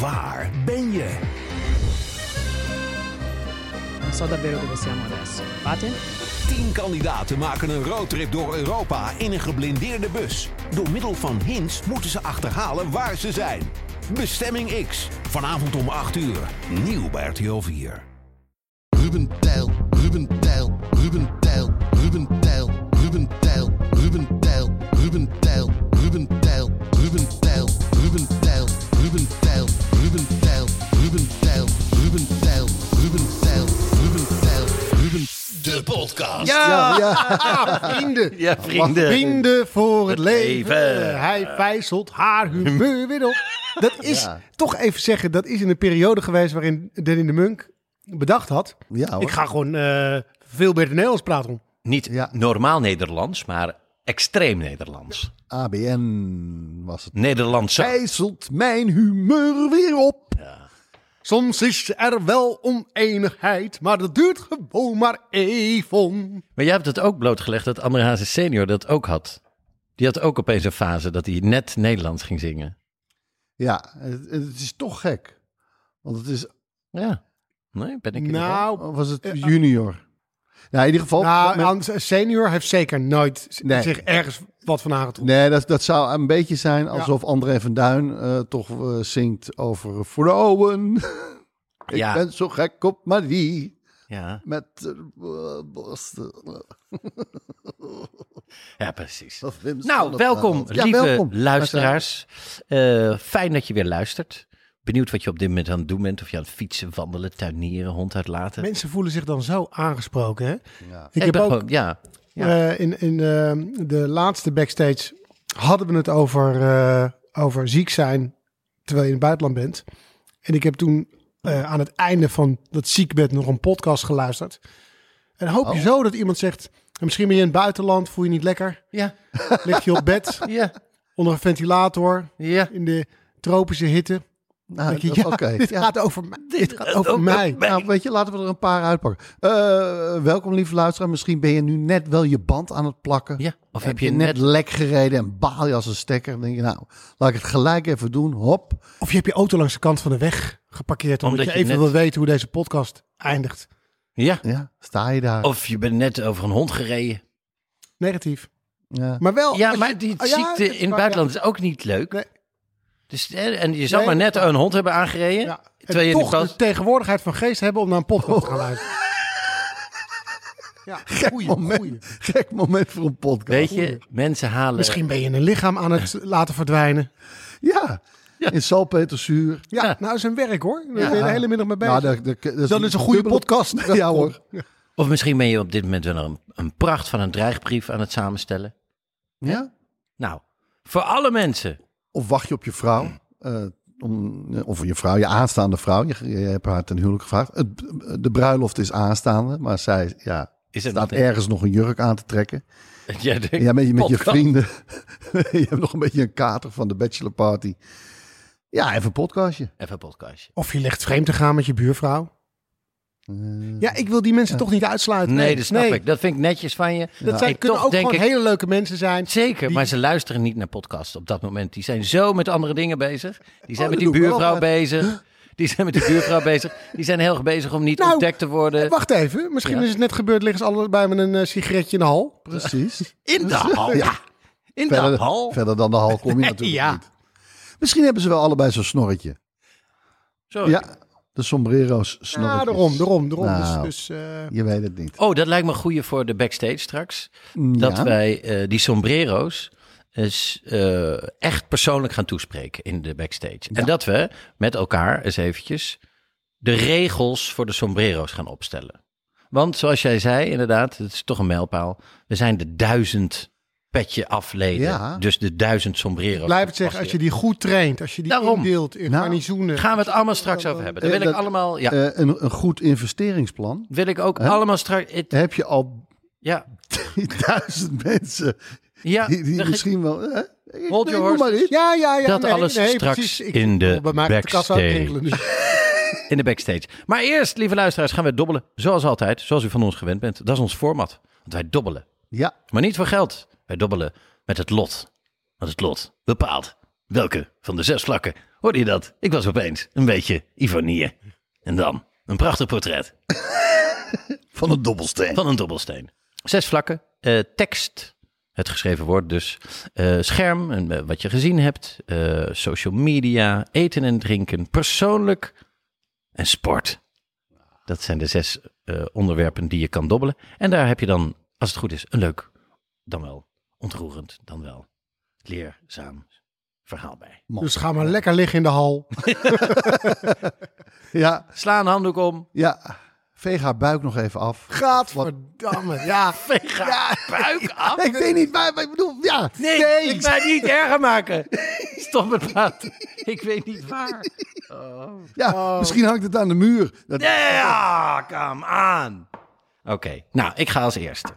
Waar ben je? Non so davvero dove siamo adesso. Fate? Tien kandidaten maken een roadtrip door Europa in een geblindeerde bus. Door middel van hints moeten ze achterhalen waar ze zijn. Bestemming X. Vanavond om 8 uur. Nieuw bij RTL 4. Ruben Tijl, Ruben Tijl, Ruben Tijl, Ruben Tijl, Ruben Tijl, Ruben Tijl, Ruben Tijl, Ruben Tijl, Ruben Tijl, Ruben Tijl, Ruben Tijl, Ruben Tijl, Ruben Tijl, Ruben Tijl, Ruben Tijl, Ruben Tijl, Ruben De podcast. Ja, ja. vrienden. Ja, vrienden. Vrienden voor het leven. leven. Hij vijzelt haar humeur weer op. Dat is, Ja. toch even zeggen, dat is in een periode geweest waarin Danny de Munk bedacht had. Ja, hoor. Ik ga gewoon eh, veel beter Nederlands praten. om. Niet Ja. normaal Nederlands, maar extreem Nederlands. ABN was het. Nederlands. Gijzelt mijn humeur weer op. Soms is er wel oneenigheid, maar dat duurt gewoon maar even. Maar jij hebt het ook blootgelegd dat André Hazes senior dat ook had. Die had ook opeens een fase dat hij net Nederlands ging zingen. Ja, het, het is toch gek. Want het is, Ja. Nee, ben ik in? Nou, of was het junior? Nou, in ieder geval. nou met- aan- senior heeft zeker nooit Nee. zich ergens wat van aangetrokken. nee, dat, dat zou een beetje zijn alsof André van Duin eh, toch eh, zingt over vrouwen. Ik Ja. ben zo gek op Marie. Ja, Met uh, borsten. ja, precies. Nou, welkom, Ja, lieve welkom. luisteraars. Eh, fijn dat je weer luistert. Benieuwd wat je op dit moment aan het doen bent. Of je aan het fietsen, wandelen, tuinieren, hond uitlaten. Mensen voelen zich dan zo aangesproken. Hè? Ja. Ik Ik heb ook gewoon- ja, ja. Eh, in in eh, de laatste backstage hadden we het over, eh, over ziek zijn terwijl je in het buitenland bent. En ik heb toen eh, aan het einde van dat ziekbed nog een podcast geluisterd. En hoop je Oh. zo dat iemand zegt, misschien ben je in het buitenland, voel je niet lekker. ja, Lig je op bed ja, onder een ventilator ja. in de tropische hitte. Nou, ja, oké. dit Ja. gaat over, mij. dit gaat over mij. Nou, weet je, laten we er een paar uitpakken. Eh, welkom, lieve luisteraar. Misschien ben je nu net wel je band aan het plakken. Ja, of heb, heb je je net net- lek gereden en baal je als een stekker. Dan denk je, nou, laat ik het gelijk even doen. Hop. Of je hebt je auto langs de kant van de weg geparkeerd omdat, Omdat je je even net- wil weten hoe deze podcast eindigt. ja. Ja, sta je daar. Of je bent net over een hond gereden. Negatief. Ja. Maar wel. Ja, maar je- die Oh, ja, ziekte in het buitenland is ook niet leuk. Nee. Dus, en je zou maar net een hond hebben aangereden. Ja. En in toch de tegenwoordigheid van geest hebben om naar een podcast te gaan luisteren. Ja, goeie, moment. goeie. Gek moment voor een podcast. Weet je, mensen halen... Misschien ben je een lichaam aan het laten verdwijnen. Ja, in salpeterzuur. Ja, Ja. nou is een werk hoor. Daar Ja. ben je de hele middag mee bezig. Nou, dat, dat, dat Dan is een goede dubbele- podcast. Ja hoor. Of misschien ben je op dit moment wel een, een pracht van een dreigbrief aan het samenstellen. Ja? Nou, voor alle mensen. Of wacht je op je vrouw? eh, om, of je vrouw, je aanstaande vrouw. Je, je hebt haar ten huwelijk gevraagd. Het, de bruiloft is aanstaande, maar zij ja, Is staat nog- ergens nog een jurk aan te trekken. Ja, de En ja, met, je- met je vrienden. je hebt nog een beetje een kater van de bachelorparty. Ja, even een podcastje. Even een podcastje. Of je ligt vreemd te gaan met je buurvrouw. Ja, ik wil die mensen toch niet uitsluiten. Nee, dat snap ik. Dat vind ik netjes van je. Dat zijn, kunnen toch ook denk gewoon ik- hele leuke mensen zijn. Zeker, Die- maar ze luisteren niet naar podcasts op dat moment. Die zijn zo met andere dingen bezig. Die zijn Oh, met die buurvrouw bezig. Die zijn met die buurvrouw bezig. Die zijn heel erg bezig om niet Nou, ontdekt te worden. Wacht even, misschien Ja. is het net gebeurd. Liggen ze allebei met een eh, sigaretje in de hal. Precies. In de hal. Ja, In de verder, hal. verder dan de hal kom je natuurlijk Ja. niet. Misschien hebben ze wel allebei zo'n snorretje. Sorry. Ja, de sombrero's snorretjes. Ja, daarom, daarom, daarom. Nou. Dus, dus eh, Je weet het niet. Oh, dat lijkt me een goeie voor de backstage straks. Mm, Dat wij eh, die sombrero's eens eh, echt persoonlijk gaan toespreken in de backstage. En dat we met elkaar eens eventjes de regels voor de sombrero's gaan opstellen. Want zoals jij zei, inderdaad, het is toch een mijlpaal. We zijn de duizend petje afleden. Ja. Dus de duizend sombrero's. Blijf het zeggen, als je die goed traint, als je die Daarom. indeelt in Nou, garnizoenen. Gaan we het allemaal straks over hebben. Dan wil Eh, ik dat- allemaal... Ja, Eh, een, een goed investeringsplan. wil ik ook Hè? allemaal straks... Heb je al ja, duizend mensen ja die, misschien wel... eh, ik- Hold nee, your. Ja, ja, ja. Dat nee, alles nee, straks precies. In de backstage. nu. in de backstage. Maar eerst, lieve luisteraars, gaan we dobbelen. Zoals altijd, zoals u van ons gewend bent. Dat is ons format. Want wij dobbelen. Ja, Maar niet voor geld. Wij dobbelen met het lot. Want het lot bepaalt welke van de zes vlakken. Hoorde je dat? Ik was opeens een beetje Ivonie. En dan een prachtig portret van een dobbelsteen. van een dobbelsteen. Zes vlakken. eh, tekst, het geschreven woord dus. eh, scherm, en, eh, wat je gezien hebt. social media, eten en drinken. Persoonlijk en sport. Dat zijn de zes onderwerpen die je kan dobbelen. En daar heb je dan, als het goed is, een leuk, dan wel ontroerend, dan wel leerzaam verhaal bij. Dus ga maar lekker liggen in de hal. Ja, Sla een handdoek om. ja. Veeg haar buik nog even af. Gadverdamme. Ja. Veeg haar buik af. Ik weet niet, maar, maar ik bedoel, ja. Nee, ik ga het niet erger maken. Stop met praten. Ik weet niet waar. Ja, misschien hangt het aan de muur. Dat, Ja, kom aan. Oké, nou, ik ga als eerste.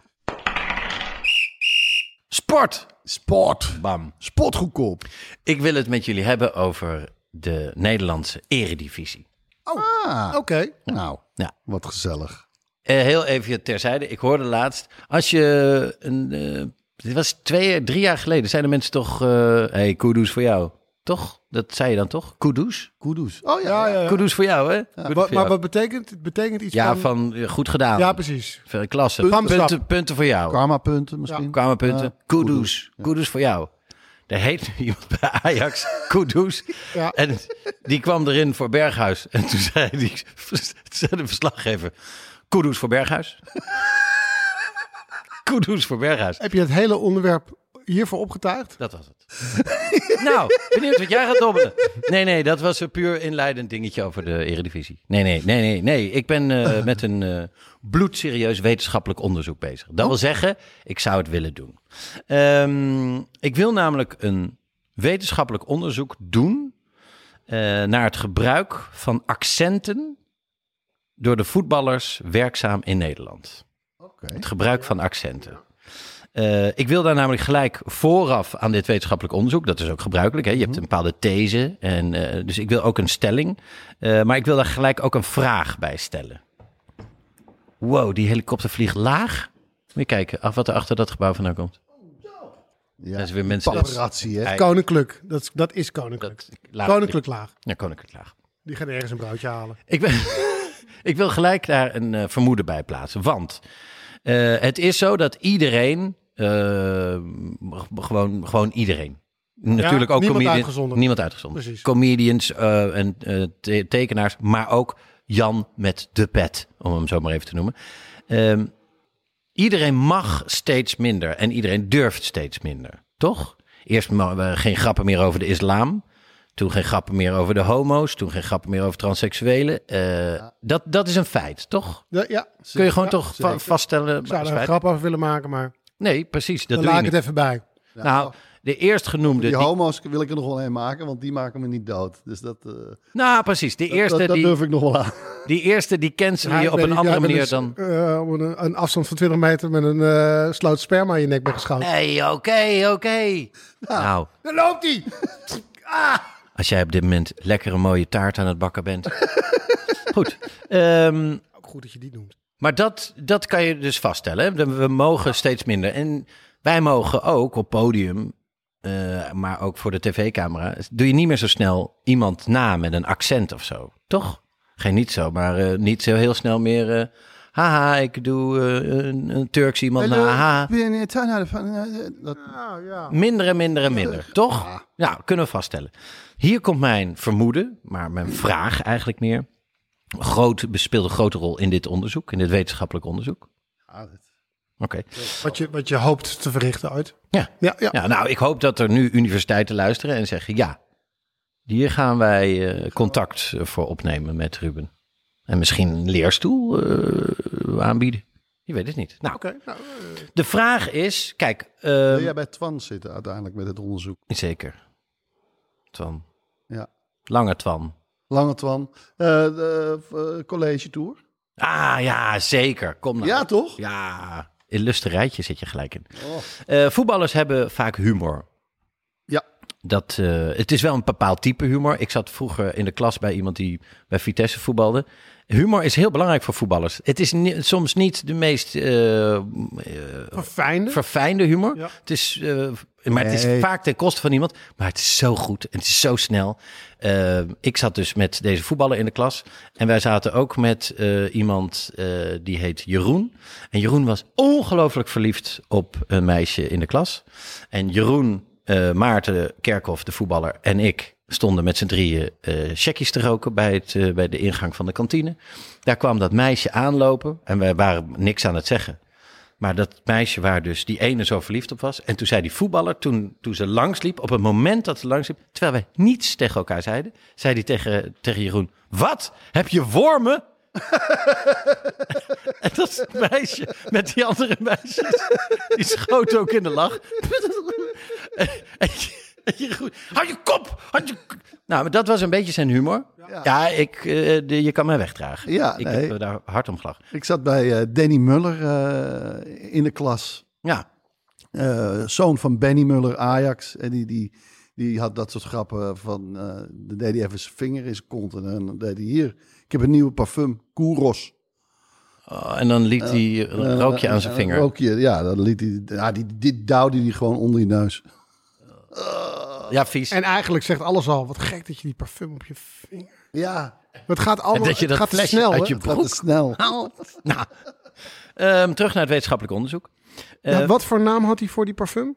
Sport. Sport. Bam. Sport goedkoop. Ik wil het met jullie hebben over de Nederlandse eredivisie. Ah, Oké. nou, Ja. wat gezellig. Eh, heel even terzijde. Ik hoorde laatst, als je een, eh, dit was twee, drie jaar geleden, zeiden mensen toch, eh hey, kudos voor jou. Toch? Dat zei je dan toch? Kudos? Kudus. Oh ja, Ja, ja, ja. Kudos voor jou, hè? Voor maar wat betekent het? betekent iets ja, van... van goed gedaan. Ja, precies. Veel Klasse. Punten, stap. punten voor jou. Karma punten misschien. Punten. Ja, Kudos. Kudos voor jou. Er heet nu iemand bij Ajax, Kudus. Ja. En die kwam erin voor Berghuis. En toen zei, die, zei de verslaggever, Kudus voor Berghuis. Kudus voor Berghuis. Heb je het hele onderwerp hiervoor opgetuigd? Dat was het. Nou, benieuwd wat jij gaat dobbelen. Nee, nee, dat was een puur inleidend dingetje over de eredivisie. Nee, nee, nee, nee, nee. Ik ben eh, met een eh, bloedserieus wetenschappelijk onderzoek bezig. Dat wil zeggen, ik zou het willen doen. Ehm, ik wil namelijk een wetenschappelijk onderzoek doen eh, naar het gebruik van accenten door de voetballers werkzaam in Nederland. Het gebruik van accenten. Eh, ik wil daar namelijk gelijk vooraf aan dit wetenschappelijk onderzoek. Dat is ook gebruikelijk. Hè? Je hebt een bepaalde these. En, eh, dus ik wil ook een stelling. Eh, maar ik wil daar gelijk ook een vraag bij stellen. Wow, die helikopter vliegt laag. Moet je kijken af wat er achter dat gebouw vandaan komt. Ja. Dat is weer mensen. Paparazzi, hè? Koninklijk. Dat, is- dat is koninklijk. dat, laag, Koninklijk laag. Ja, koninklijk laag. Die gaan ergens een broodje halen. Ik, ben, ik wil gelijk daar een eh, vermoeden bij plaatsen. Want het is zo dat iedereen, eh, gewoon, gewoon iedereen. Natuurlijk ook niemand. Niemand uitgezonderd. Precies. Comedians eh, en eh, te- tekenaars, maar ook Jan met de pet, om hem zo maar even te noemen. Ehm, iedereen mag steeds minder en iedereen durft steeds minder, toch? Eerst eh, geen grappen meer over de islam. Toen geen grappen meer over de homo's. Toen geen grappen meer over transseksuelen. Eh, dat, dat is een feit, toch? Ja, ja. Kun je gewoon Ja, toch va- vaststellen? Ik zou er een grap over willen maken, maar Nee, precies. Dat dan doe laat je ik niet. het even bij. Nou, de eerstgenoemde... Die Die, homo's wil ik er nog wel een maken, want die maken me niet dood. Dus dat, eh, nou, precies. De eerste, dat, dat die, durf ik nog wel aan. die eerste die cancelen Ja, je op een andere manier dan... eh, op een, een afstand van 20 meter met een eh sloot sperma in je nek bent geschoten. Nee, oké, oké. Nou, Daar loopt hij! als jij op dit moment lekker een mooie taart aan het bakken bent. Goed. Ehm, Ook goed dat je die noemt. Maar dat, dat kan je dus vaststellen. hè. We mogen steeds minder. En wij mogen ook op podium, eh, maar ook voor de tv-camera, doe je niet meer zo snel iemand na met een accent of zo. Toch? Geen niet zo, maar eh, niet zo heel snel meer. eh, haha, ik doe eh, een, een Turks iemand na. Haha. Dat- Ah, ja. Minder en minder en minder, toch? Ja, kunnen we vaststellen. Hier komt mijn vermoeden, maar mijn vraag eigenlijk meer. Groot, speelde een grote rol in dit onderzoek, in dit wetenschappelijk onderzoek. Dat- Oké. Wat, je, wat je hoopt te verrichten uit. Ja. Ja, ja. ja, nou, ik hoop dat er nu universiteiten luisteren en zeggen: ja, hier gaan wij eh, contact voor opnemen met Ruben. En misschien een leerstoel eh, aanbieden Je weet het niet. Nou, Oké, nou, eh, de vraag is, kijk, eh, Wil jij bij Twan zitten uiteindelijk met het onderzoek? zeker. Twan. Ja. Lange Twan. Lange Twan. Eh, de college tour. Ah, ja, zeker. Kom nou. Ja, toch? Ja, illustre rijtje zit je gelijk in. Oh. Eh, voetballers hebben vaak humor. Ja. Dat, eh, het is wel een bepaald type humor. Ik zat vroeger in de klas bij iemand die bij Vitesse voetbalde. Humor is heel belangrijk voor voetballers. Het is ni- soms niet de meest eh, eh, verfijnde. verfijnde humor. Ja. Het is, eh, maar het is vaak ten koste van iemand. Maar het is zo goed en het is zo snel. Eh, ik zat dus met deze voetballer in de klas. En wij zaten ook met eh, iemand eh, die heet Jeroen. En Jeroen was ongelooflijk verliefd op een meisje in de klas. En Jeroen, eh, Maarten Kerkhoff, de voetballer, en ik stonden met z'n drieën eh checkies te roken bij, het, eh, bij de ingang van de kantine. Daar kwam dat meisje aanlopen en wij waren niks aan het zeggen. Maar dat meisje waar dus die ene zo verliefd op was. En toen zei die voetballer, toen, toen ze langsliep, op het moment dat ze langsliep, terwijl wij niets tegen elkaar zeiden, zei hij tegen, tegen Jeroen, wat? Heb je wormen? en dat meisje met die andere meisjes. Die schoot ook in de lach. en, en Jeroen, hou je kop! Houd je... k-" Nou, maar dat was een beetje zijn humor. Ja, ik, eh, de, je kan mij wegdragen. Ja, ik nee. heb daar hard om gelachen. Ik zat bij eh, Danny Muller eh, in de klas. Ja, zoon van Benny Muller, Ajax. En die, die, die had dat soort grappen van... dan deed hij even zijn vinger in zijn kont. En dan deed hij hier... Ik heb een nieuwe parfum, Kouros. Oh, en dan liet hij een rookje aan zijn vinger. Een rookje, ja, dan liet hij... Ja, die, die duwde hij gewoon onder je neus. Ja, vies. En eigenlijk zegt alles al, wat gek dat je die parfum op je vinger... Ja, Maar Het gaat allemaal dat je het dat gaat snel, uit hè? je het gaat snel. Nou, ehm, terug naar het wetenschappelijk onderzoek. Eh, wat voor naam had hij voor die parfum?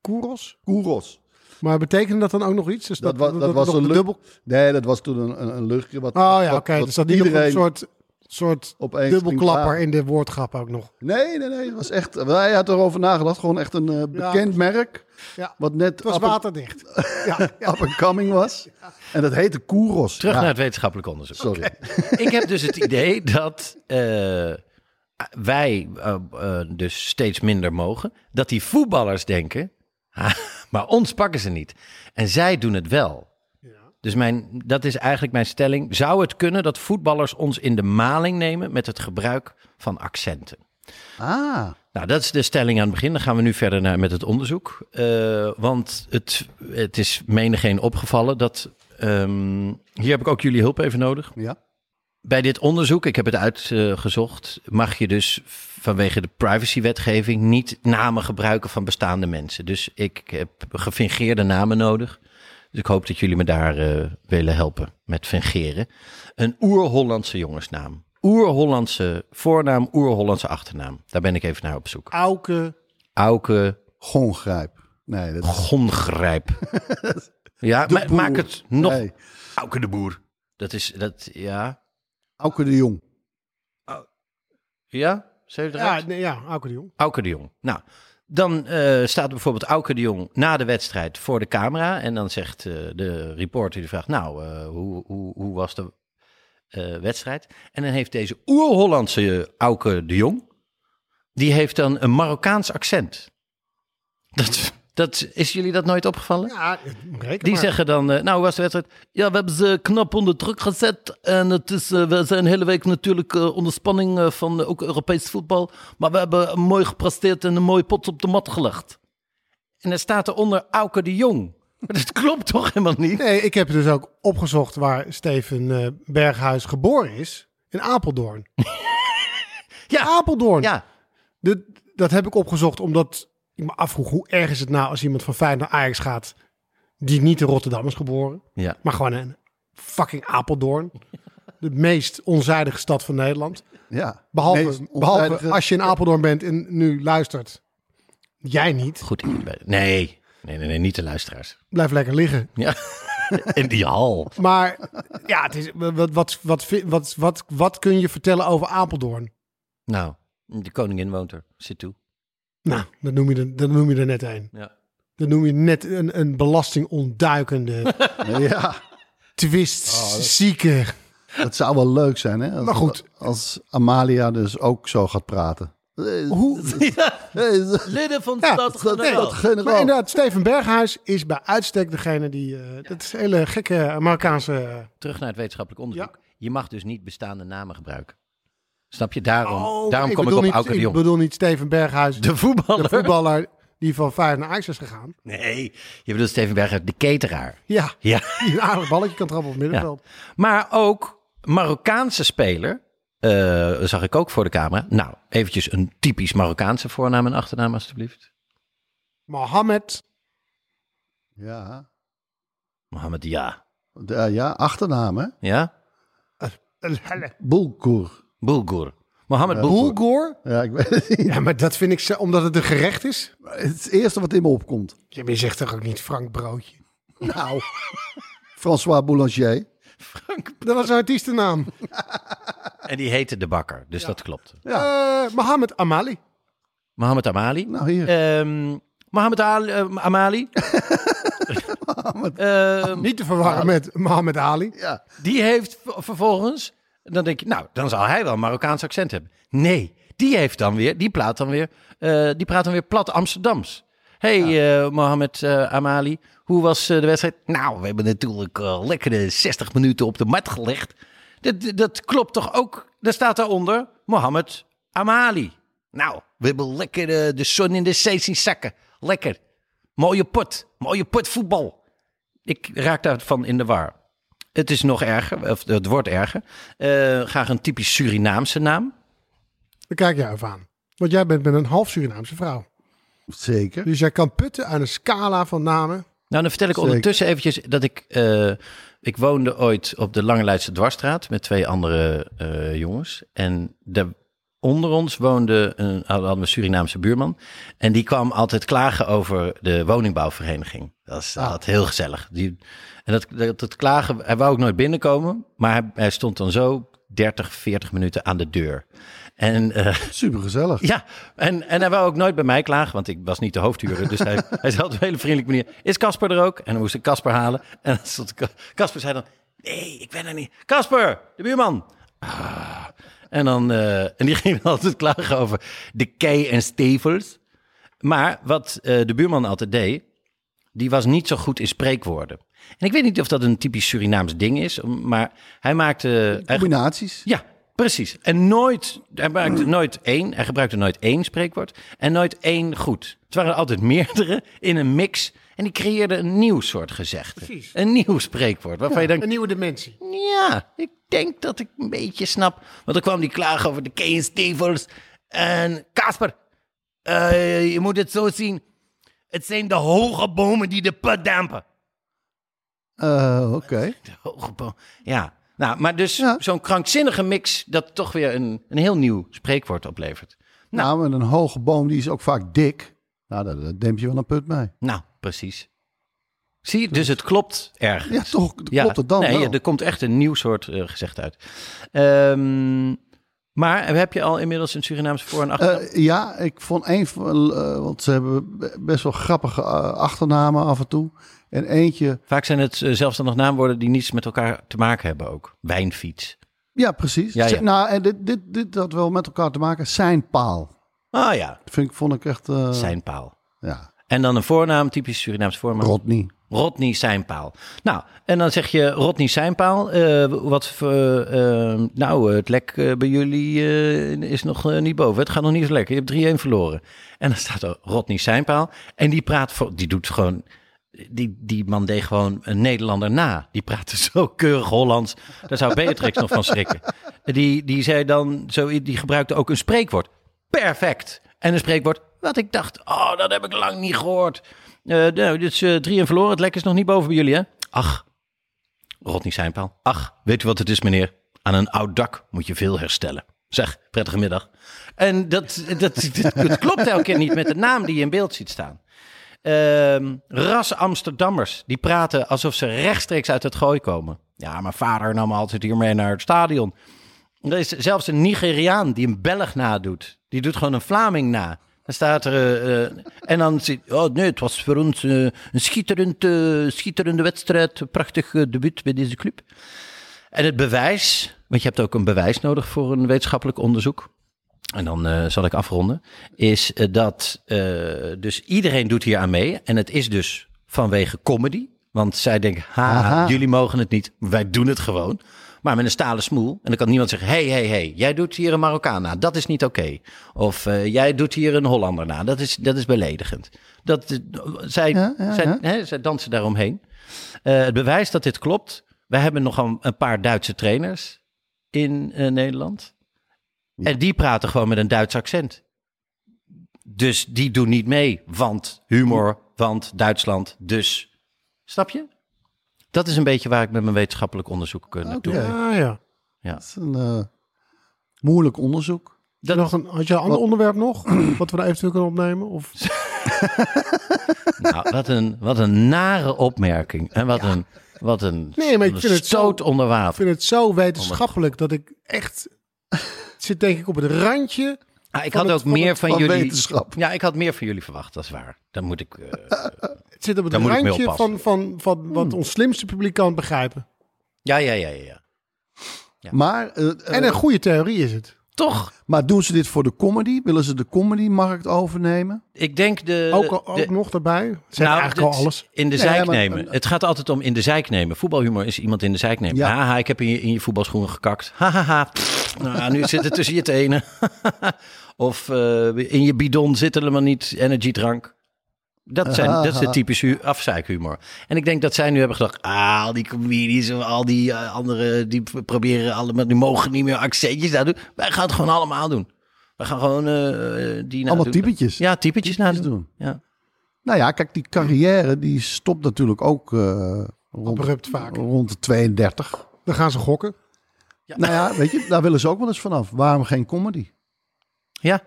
Kouros? Kouros. Maar betekende dat dan ook nog iets? Dus Dat, dat, was een dubbel... Nee, dat was toen een, een, een luchtje. Wat, Oh ja, oké. wat Dus dat niet iedereen een soort, soort opeens dubbelklapper in de woordgrap ook nog. Nee, nee, nee. Het was echt... Hij had erover nagedacht. Gewoon echt een eh, bekend merk. Ja. Wat net Het was up, waterdicht. ja, up and coming was. En dat heette Kouros. terug Ja, naar het wetenschappelijk onderzoek. Sorry. Ik heb dus het idee dat eh, wij eh, dus steeds minder mogen. Dat die voetballers denken, "Ah, maar ons pakken ze niet. En zij doen het wel. Dus mijn, dat is eigenlijk mijn stelling. Zou het kunnen dat voetballers ons in de maling nemen met het gebruik van accenten? Ah, Nou, dat is de stelling aan het begin. Dan gaan we nu verder naar, met het onderzoek. Eh, want het, het is menigeen opgevallen dat... ehm, hier heb ik ook jullie hulp even nodig. ja. Bij dit onderzoek, ik heb het uitgezocht, mag je dus vanwege de privacywetgeving niet namen gebruiken van bestaande mensen. Dus ik heb gefingeerde namen nodig. Dus ik hoop dat jullie me daar eh, willen helpen met fingeren. Een oer-Hollandse jongensnaam. Oer-Hollandse voornaam, oer-Hollandse achternaam. Daar ben ik even naar op zoek. Auke. Auke Gongrijp. Nee, dat is... Gongrijp. ja, De ma- Boer. maak het nog. Nee, Auke de Boer. Dat is, dat, ja. Auke de Jong. Ja? Eruit? Ja, nee, ja, Auke de Jong. Auke de Jong. Nou, dan eh, staat bijvoorbeeld Auke de Jong na de wedstrijd voor de camera. En dan zegt eh, de reporter, die vraagt, nou, eh, hoe, hoe, hoe was de wedstrijd? En dan heeft deze oer-Hollandse Auke de Jong, die heeft dan een Marokkaans accent. Dat, dat, is jullie dat nooit opgevallen? Ja, Die maar. zeggen dan, eh, nou, hoe was de wedstrijd? Ja, we hebben ze knap onder druk gezet. En het is, eh, we zijn de hele week natuurlijk eh, onder spanning van ook Europees voetbal. Maar we hebben mooi gepresteerd en een mooie pot op de mat gelegd. En dan staat er onder Auke de Jong. Maar dat klopt toch helemaal niet? Nee, ik heb dus ook opgezocht waar Steven Berghuis geboren is. In Apeldoorn. Ja, Apeldoorn. ja. De, dat heb ik opgezocht omdat ik me afvroeg hoe erg is het nou als iemand van Feyenoord naar Ajax gaat die niet in Rotterdam is geboren, ja. maar gewoon een fucking Apeldoorn. De meest onzijdige stad van Nederland. Ja. Behalve, behalve als je in Apeldoorn bent en nu luistert. Jij niet. Goed. Nee, nee, nee, nee, niet de luisteraars. Blijf lekker liggen. Ja, in die hal. Maar ja, het is, wat, wat, wat, wat, wat, wat kun je vertellen over Apeldoorn? Nou, de koningin woont er. Zit toe. Nou, dat noem je er, dat noem je er net een. Ja. Dat noem je net een, een belastingontduikende, Ja. twistzieke Dat zou wel leuk zijn, hè? Als, Maar goed. Als Amalia dus ook zo gaat praten. Hoe? Leden van Ja, stad generaal. generaal. Maar inderdaad, Steven Berghuis is bij uitstek degene die... eh, Dat is een hele gekke Marokkaanse... eh, Terug naar het wetenschappelijk onderzoek. Je mag dus niet bestaande namen gebruiken. Snap je? Daarom, daarom kom ik Oh, op niet, Auke Ik bedoel niet Steven Berghuis, De voetballer. de voetballer die van Feyenoord naar Ajax is gegaan. Nee, je bedoelt Steven Berger, de cateraar. Ja, Ja. die een aardig balletje kan trappen op het middenveld. Maar ook Marokkaanse speler, eh, zag ik ook voor de camera. Nou, eventjes een typisch Marokkaanse voornaam en achternaam alstublieft. Mohamed, Ja. Mohamed Ja. De- ja, achternaam, hè? Ja? Bulgur. Bulgur. Mohamed Bulgur. Bulgur. Ja, ik weet het niet. Ja, maar dat vind ik zo, omdat het een gerecht is. Het is het eerste wat in me opkomt. Ja, maar je zegt toch ook niet Frank Broodje? Nou. François Boulanger. Dat was een artiestennaam. En die heette De Bakker, dus dat klopt. Eh Mohamed Amali. Mohamed Amali. Nou, hier. Ehm Mohamed Ali, eh, Amali. Ehm, Niet te verwarren met Mohamed Ali. Ja. die heeft v- vervolgens, dan denk je, nou, dan zal hij wel een Marokkaans accent hebben. Nee, die heeft dan weer, die praat dan weer, eh, die praat dan weer plat Amsterdams. hey, eh, Mohamed eh, Amali, hoe was de wedstrijd? Nou, we hebben natuurlijk lekkere 60 minuten op de mat gelegd. Dat, dat- klopt toch ook? Daar staat daaronder Mohamed Amali. Nou, we hebben lekker de zon in de zee zien zakken. Lekker. Mooie pot. Mooie pot voetbal. Ik raak daarvan in de war. Het is nog erger, of het wordt erger. Eh, graag een typisch Surinaamse naam. Dan kijk jij even aan. Want jij bent met een half Surinaamse vrouw. Zeker. Dus jij kan putten aan een scala van namen. Nou, dan vertel ik Zeker. ondertussen eventjes dat ik... eh, ik woonde ooit op de Lange Leidse Dwarsstraat met twee andere eh, jongens. En de, onder ons woonde een, hadden we Surinaamse buurman. En die kwam altijd klagen over de woningbouwvereniging. Dat is altijd heel gezellig. Die, en dat, dat, dat klagen, hij wou ook nooit binnenkomen. Maar hij, hij stond dan zo 30, 40 minuten aan de deur. En eh, Super gezellig. ja, en, en hij wou ook nooit bij mij klagen, want ik was niet de hoofdhuurder. Dus hij, hij zei op een hele vriendelijke manier, is Casper er ook? En dan moest ik Casper halen. En dan stond Casper zei dan, nee, ik ben er niet. Casper, de buurman. Ah. En, dan, eh, en die ging altijd klagen over de kei en stevels. Maar wat eh, de buurman altijd deed, die was niet zo goed in spreekwoorden. En ik weet niet of dat een typisch Surinaams ding is, maar hij maakte... hij- Combinaties. ja, precies. En nooit, hij gebruikte nooit één, hij gebruikte nooit één spreekwoord en nooit één goed. Het waren altijd meerdere in een mix en die creëerden een nieuw soort gezegde. Precies. Een nieuw spreekwoord waarvan je denkt, Een nieuwe dimensie. ja, ik denk dat ik een beetje snap. Want dan kwam die klagen over de Kane Stevens en Casper. eh, je moet het zo zien. Het zijn de hoge bomen die de put dampen. Eh, Oké. De hoge boom. Ja, nou, maar dus Ja. zo'n krankzinnige mix dat toch weer een, een heel nieuw spreekwoord oplevert. Nou, met een hoge boom, die is ook vaak dik. Nou, daar demp je wel een put mee. Nou, precies. Zie dus het klopt ergens. Ja, toch? Klopt het dan nee, wel? er komt echt een nieuw soort eh, gezegd uit. Ehm, maar heb je al inmiddels een Surinaamse voor- en achternaam? Eh, ja, ik vond een van, eh, want ze hebben be- best wel grappige achternamen af en toe. En eentje, Vaak zijn het zelfstandig naamwoorden die niets met elkaar te maken hebben ook. Wijnfiets. ja precies. Ja, ja. Nou, en dit, dit, dit had wel met elkaar te maken. Zijn paal. Ah ja, vind ik, vond ik echt, eh, Seinpaal. ja, En dan een voornaam, typisch Surinaamse voornaam. Rodney. Rodney Seinpaal. Nou, en dan zeg je Rodney Seinpaal. eh, wat voor, eh, nou, het lek bij jullie is nog niet boven. Het gaat nog niet zo lekker. Je hebt 3-1 verloren. En dan staat er Rodney Seinpaal. En die praat, voor, die doet gewoon, die, die man deed gewoon een Nederlander na. Die praatte zo keurig Hollands. Daar zou Beatrix nog van schrikken. Die, die zei dan, zo, die gebruikte ook een spreekwoord. Perfect. En een spreekwoord wat ik dacht, oh, dat heb ik lang niet gehoord. Eh nou, dit is eh, drie en verloren. Het lek is nog niet boven bij jullie, hè? Ach, Rodney Seinpaal. Ach, weet u wat het is, meneer? Aan een oud dak moet je veel herstellen. Zeg, prettige middag. En dat, dat, dat, dat klopt elke keer niet met de naam die je in beeld ziet staan. Ehm ras Amsterdammers, die praten alsof ze rechtstreeks uit het gooi komen. Ja, mijn vader nam altijd hier mee naar het stadion. Er is zelfs een Nigeriaan die een Belg nadoet. Die doet gewoon een Vlaming na. Dan staat er... eh, eh, en dan zit... Oh nee, het was voor ons eh, een schitterend, schitterende wedstrijd. Prachtig debuut bij deze club. En het bewijs, want je hebt ook een bewijs nodig voor een wetenschappelijk onderzoek. En dan zal ik afronden. Is dat dus iedereen doet hier aan mee. En het is dus vanwege comedy. Want zij denken, haha, jullie mogen het niet. Wij doen het gewoon. Maar met een stalen smoel. En dan kan niemand zeggen, hey, hey, hey, jij doet hier een Marokkaan na. Dat is niet oké. Of eh, jij doet hier een Hollander na. Dat is, dat is beledigend. Dat, eh, zij, Ja, ja, zij, ja. Hè, zij dansen daaromheen. Eh, het bewijs dat dit klopt. Wij hebben nogal een paar Duitse trainers in eh, Nederland. En die praten gewoon met een Duits accent. Dus die doen niet mee. Want humor, want Duitsland, dus. Snap je? Dat is een beetje waar ik met mijn wetenschappelijk onderzoek uh, naartoe Oké. ga. Ah ja. Dat is een eh, moeilijk onderzoek. Had je, nog een, had je een ander Wat- onderwerp nog? wat we daar eventueel kunnen opnemen? Of, Nou, wat, een, wat een nare opmerking. En wat een, wat een, Nee, maar ik een vind het zo- onder ik water. vind het zo wetenschappelijk dat ik echt... zit denk ik op het randje. Ah, ik had het- ook meer van, van jullie. wetenschap. Ja, ik had meer van jullie verwacht, dat is waar. Dan moet ik. eh, Het zit op het randje van, van, van wat ons slimste publiek kan begrijpen. ja, ja, ja, ja, ja. Ja. Maar, eh, eh, En een goede theorie is het. Toch? maar doen ze dit voor de comedy? Willen ze de comedymarkt overnemen? Ik denk de. Ook, ook de- nog daarbij. Ze hebben eigenlijk dit- al alles. In de Nee, zijk maar- nemen. Het gaat altijd om in de zijk nemen. Voetbalhumor is iemand in de zijk nemen. Ja. Haha, ik heb in je, in je voetbalschoenen gekakt. Hahaha. Nou, nu zit het tussen je tenen. of eh, in je bidon zit helemaal niet energiedrank. Dat, zijn, dat is de typische hu- afzeikhumor. En ik denk dat zij nu hebben gedacht... Ah, al die comedies en al die eh, anderen... die proberen allemaal... die mogen niet meer accentjes nadoen. Wij gaan het gewoon allemaal doen. We gaan gewoon eh die Allemaal nadoen. typetjes. Ja, typetjes nadoen. doen. Ja. Nou ja, kijk, die carrière die stopt natuurlijk ook eh, rond, Abrupt vaak. rond de 32. Dan gaan ze gokken. Nou ja, weet je, daar willen ze ook wel eens vanaf. Waarom geen comedy? Ja,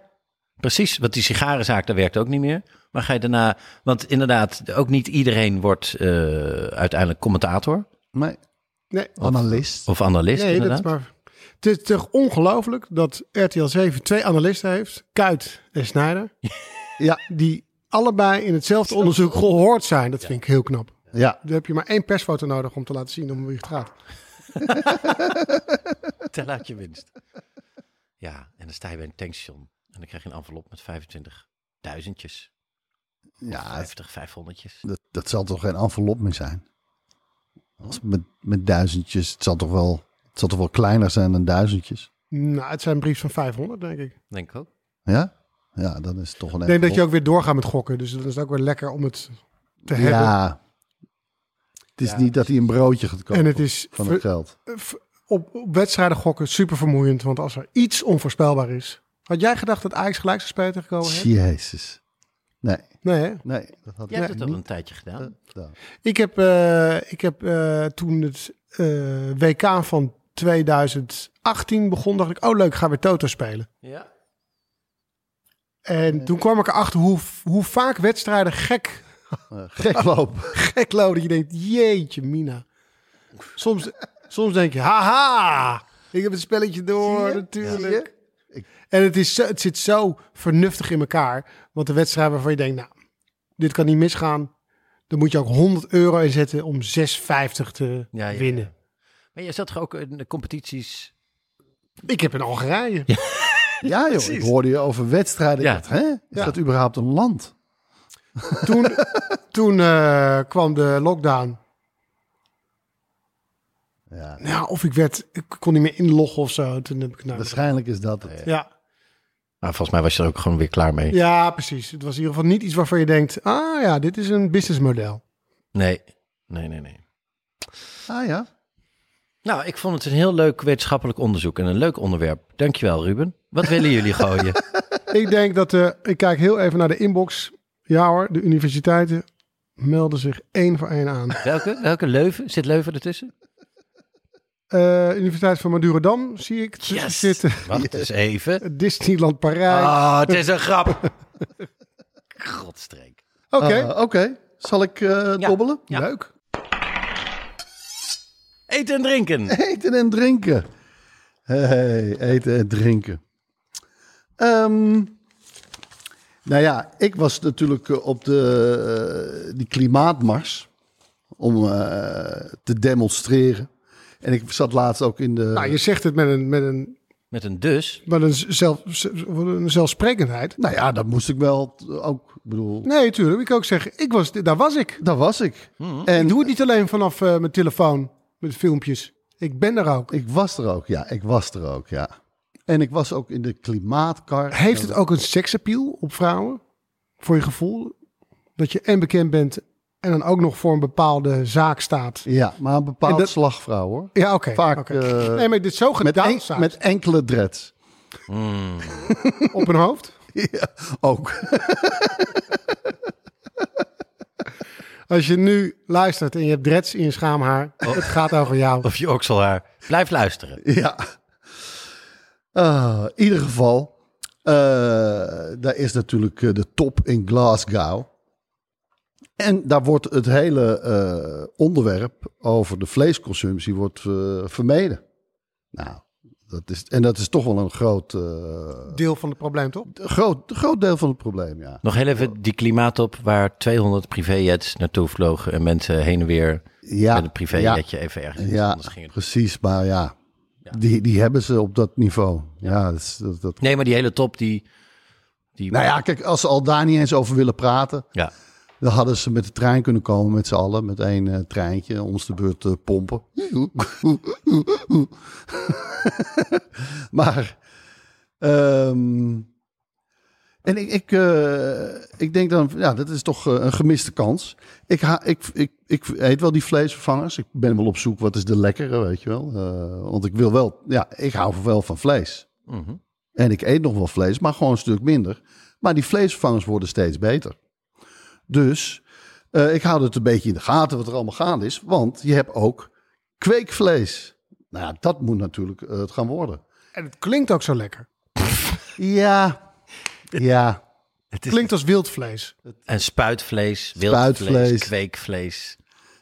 precies. Want die sigarenzaak, dat werkt ook niet meer. Maar ga je daarna... Want inderdaad, ook niet iedereen wordt eh, uiteindelijk commentator Nee, Nee, analist. of analist. nee dat is maar... Het is toch ongelooflijk dat RTL 7 twee analisten heeft. Kuit en Snijder. Ja, Die allebei in hetzelfde onderzoek gehoord zijn. Dat vind ik heel knap. ja. Dan heb je maar één persfoto nodig om te laten zien om wie het gaat. Tel uit je winst. Ja, en dan sta je bij een tankstation. En dan krijg je een envelop met 25 duizendjes. ja het- 50, 500'tjes. dat, dat zal toch geen envelop meer zijn? Als met, met duizendjes, het zal, toch wel, het zal toch wel kleiner zijn dan duizendjes? Nou, het zijn briefs van 500, denk ik. Denk ik ook. Ja? Ja, dan is het toch een Ik denk dat je ook weer doorgaat met gokken. Dus dan is het ook weer lekker om het te hebben. Ja. Het is niet dat hij een broodje gaat kopen En het is van het geld. op, op wedstrijden gokken super vermoeiend. Want als er iets onvoorspelbaar is. Had jij gedacht dat Ajax gelijk zou spelen tegen Go Ahead? Jezus. Nee, Nee, hè? nee. Dat had Jij ik hebt het al een tijdje gedaan. gedaan. Ik heb, eh, ik heb eh, toen het eh, WK van 2018 begon, dacht ik, oh leuk, ik ga weer Toto spelen. Ja. En toen kwam ik erachter hoe, hoe vaak wedstrijden gek, gek lopen. gek lopen. Dat je denkt, jeetje mina. Soms, soms denk je, haha, ik heb het spelletje door, natuurlijk. Ik- En het, is zo, het zit zo vernuftig in elkaar. Want de wedstrijd waarvan je denkt, nou, dit kan niet misgaan. Dan moet je ook 100 euro inzetten om 6,50 te Ja, ja, winnen. ja. Maar je zat toch ook in de competities... Ik heb in Algerije. Ja joh, ik hoorde je over wedstrijden. Ja. Hè? Is Ja. dat überhaupt een land? Toen, toen eh, kwam de lockdown. Ja, Nou, of ik werd, ik kon niet meer inloggen of zo. Toen heb ik nou, waarschijnlijk is dat het. ja, Maar volgens mij was je er ook gewoon weer klaar mee. ja, precies. Het was in ieder geval niet iets waarvan je denkt, ah ja, dit is een businessmodel. Nee, nee, nee, nee. Ah ja. Nou, ik vond het een heel leuk wetenschappelijk onderzoek en een leuk onderwerp. Dankjewel, Ruben. Wat willen jullie gooien? Ik denk dat, eh, ik kijk heel even naar de inbox. Ja hoor, de universiteiten melden zich één voor één aan. Welke? Welke? Leuven? Zit Leuven ertussen? Eh, Universiteit van Madurodam zie ik tussen zitten. Wacht eens even. Disneyland Parijs. Oh, het is een grap. Godstreek. Oké, Ah, Oké, zal ik eh, dobbelen? Ja. leuk. Eten en drinken. Eten en drinken. Hey, eten en drinken. Ehm, nou ja, ik was natuurlijk eh, op de, eh, die klimaatmars om eh, te demonstreren. En ik zat laatst ook in de... Nou, je zegt het met een, met een, Met een dus. met een, zelf, een zelfsprekendheid. Nou ja, dat moest ik wel ook. Ik bedoel, Nee, tuurlijk. Ik ook zeggen, ik was, daar was ik. daar was ik. Ik En doe het niet alleen vanaf eh, mijn telefoon met filmpjes. Ik ben er ook. ik was er ook, ja. Ik was er ook, ja. En ik was ook in de klimaatkar. Heeft het ook een seksappeal op vrouwen? Voor je gevoel? Dat je en bekend bent en dan ook nog voor een bepaalde zaak staat. Ja, maar een bepaald dat- slagvrouw, hoor. Ja, oké. Vaak, eh, nee, maar dit zo Met, gedaan en- zaak met enkele dreads. op een hoofd. Ja, ook. Als je nu luistert en je hebt dreads in je schaamhaar, Oh. het gaat over jou. Of je okselhaar. Blijf luisteren. Ja. Ah, in ieder geval, eh, daar is natuurlijk eh, de top in Glasgow. En daar wordt het hele eh, onderwerp over de vleesconsumptie wordt, eh, vermeden. Nou, dat is, en dat is toch wel een groot, eh, Deel van het probleem, toch? groot, groot deel van het probleem, ja. Nog heel even die klimaattop waar 200 privéjets naartoe vlogen en mensen heen en weer Ja, met een privéjetje even ergens ja, anders gingen. precies, maar ja, Die, die hebben ze op dat niveau. Ja, dat, is- dat, dat- Nee, maar die hele top die... die Nou ja, kijk, als ze al daar niet eens over willen praten, ja. Dan hadden ze met de trein kunnen komen met z'n allen, met één eh, treintje, ons de beurt pompen. maar, ehm, en ik, ik, eh, ik denk dan, ja, dat is toch eh, een gemiste kans. Ik, ha, ik, ik, ik eet wel die vleesvervangers. Ik ben wel op zoek, wat is de lekkere, weet je wel. Want ik wil wel, ja, ik hou wel van vlees. Mhm. En ik eet nog wel vlees, maar gewoon een stuk minder. Maar die vleesvervangers worden steeds beter. Dus eh, ik hou het een beetje in de gaten wat er allemaal gaande is. Want je hebt ook kweekvlees. Nou ja, dat moet natuurlijk eh, het gaan worden. En het klinkt ook zo lekker. Ja, ja. Het klinkt als wildvlees. En spuitvlees, wildvlees, Spuitvlees. kweekvlees.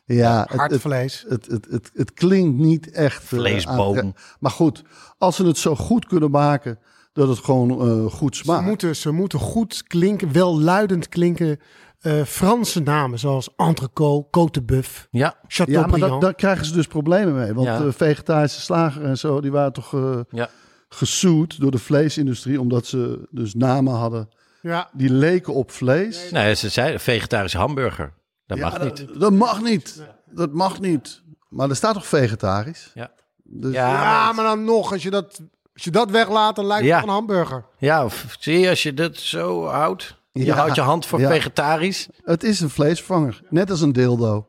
Ja, Hartvlees. het, het, het, het klinkt niet echt... eh, Vleesboom. aan- maar goed, als ze het zo goed kunnen maken dat het gewoon eh, goed Ze smaakt. moeten, ze moeten goed klinken, welluidend klinken. Eh, Franse namen zoals entrecôte, côte de bœuf, Ja, Ja, maar dat, daar krijgen ze dus problemen mee. Want Ja. de vegetarische slager en zo, die waren toch eh ja. gesued door de vleesindustrie. Omdat ze dus namen hadden Ja, die leken op vlees. Nee, ze zei vegetarische hamburger. Dat Ja, mag niet. Dat, mag niet. Dat mag niet. Maar er staat toch vegetarisch? Ja. Dus, Ja, ja maar dan nog, als je dat, als je dat weglaat, dan lijkt Ja. het op een hamburger. Ja, of zie je als je dit zo houdt? Je Ja, houdt je hand voor ja. vegetarisch. Het is een vleesvervanger. Net als een dildo.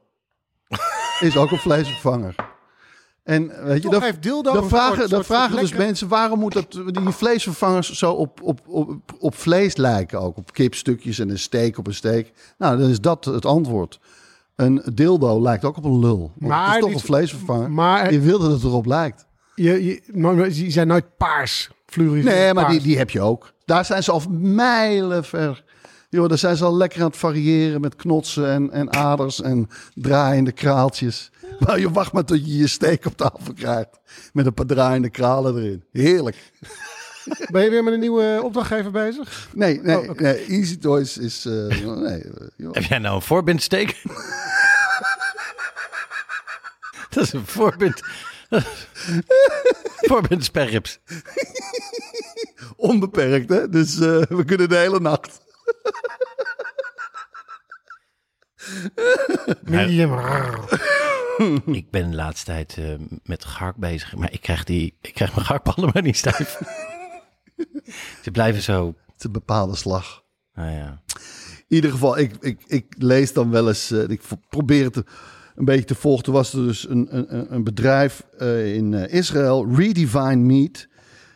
is ook een vleesvervanger. En weet je, dan, heeft dildo dan een vragen, soort- dan vragen dus lekker- mensen waarom moet dat, die vleesvervangers zo op, op, op, op vlees lijken ook. Op kipstukjes en een steak op een steak. Nou, dan is dat het antwoord. Een dildo lijkt ook op een lul. Maar het is toch die- een vleesvervanger. maar- je wil dat het erop lijkt. Je, je, maar die zijn nooit paars. Fluorescent Nee, maar die, die heb je ook. Daar zijn ze al mijlen ver. Joh, daar zijn ze al lekker aan het variëren met knotsen en, en aders en draaiende kraaltjes. Maar je wacht maar tot je je steek op tafel krijgt. Met een paar draaiende kralen erin. Heerlijk. Ben je weer met een nieuwe opdrachtgever bezig? Nee, nee, Oh, nee Easy Toys is... eh, nee, eh, joh. Heb jij nou een voorbindsteek? dat is een voorbind. voorbind sperrips. Onbeperkt, hè? Dus eh, we kunnen de hele nacht. Medium. Ik ben de laatste tijd eh, met gark bezig, maar ik krijg, die, ik krijg mijn garkballen maar niet stijf. Ze blijven zo. Het een bepaalde slag. Nou ja. In ieder geval, ik, ik, ik lees dan wel eens, eh, ik probeer het een beetje te volgen. Toen was er dus een, een, een bedrijf eh, in Israël, Redefine Meat,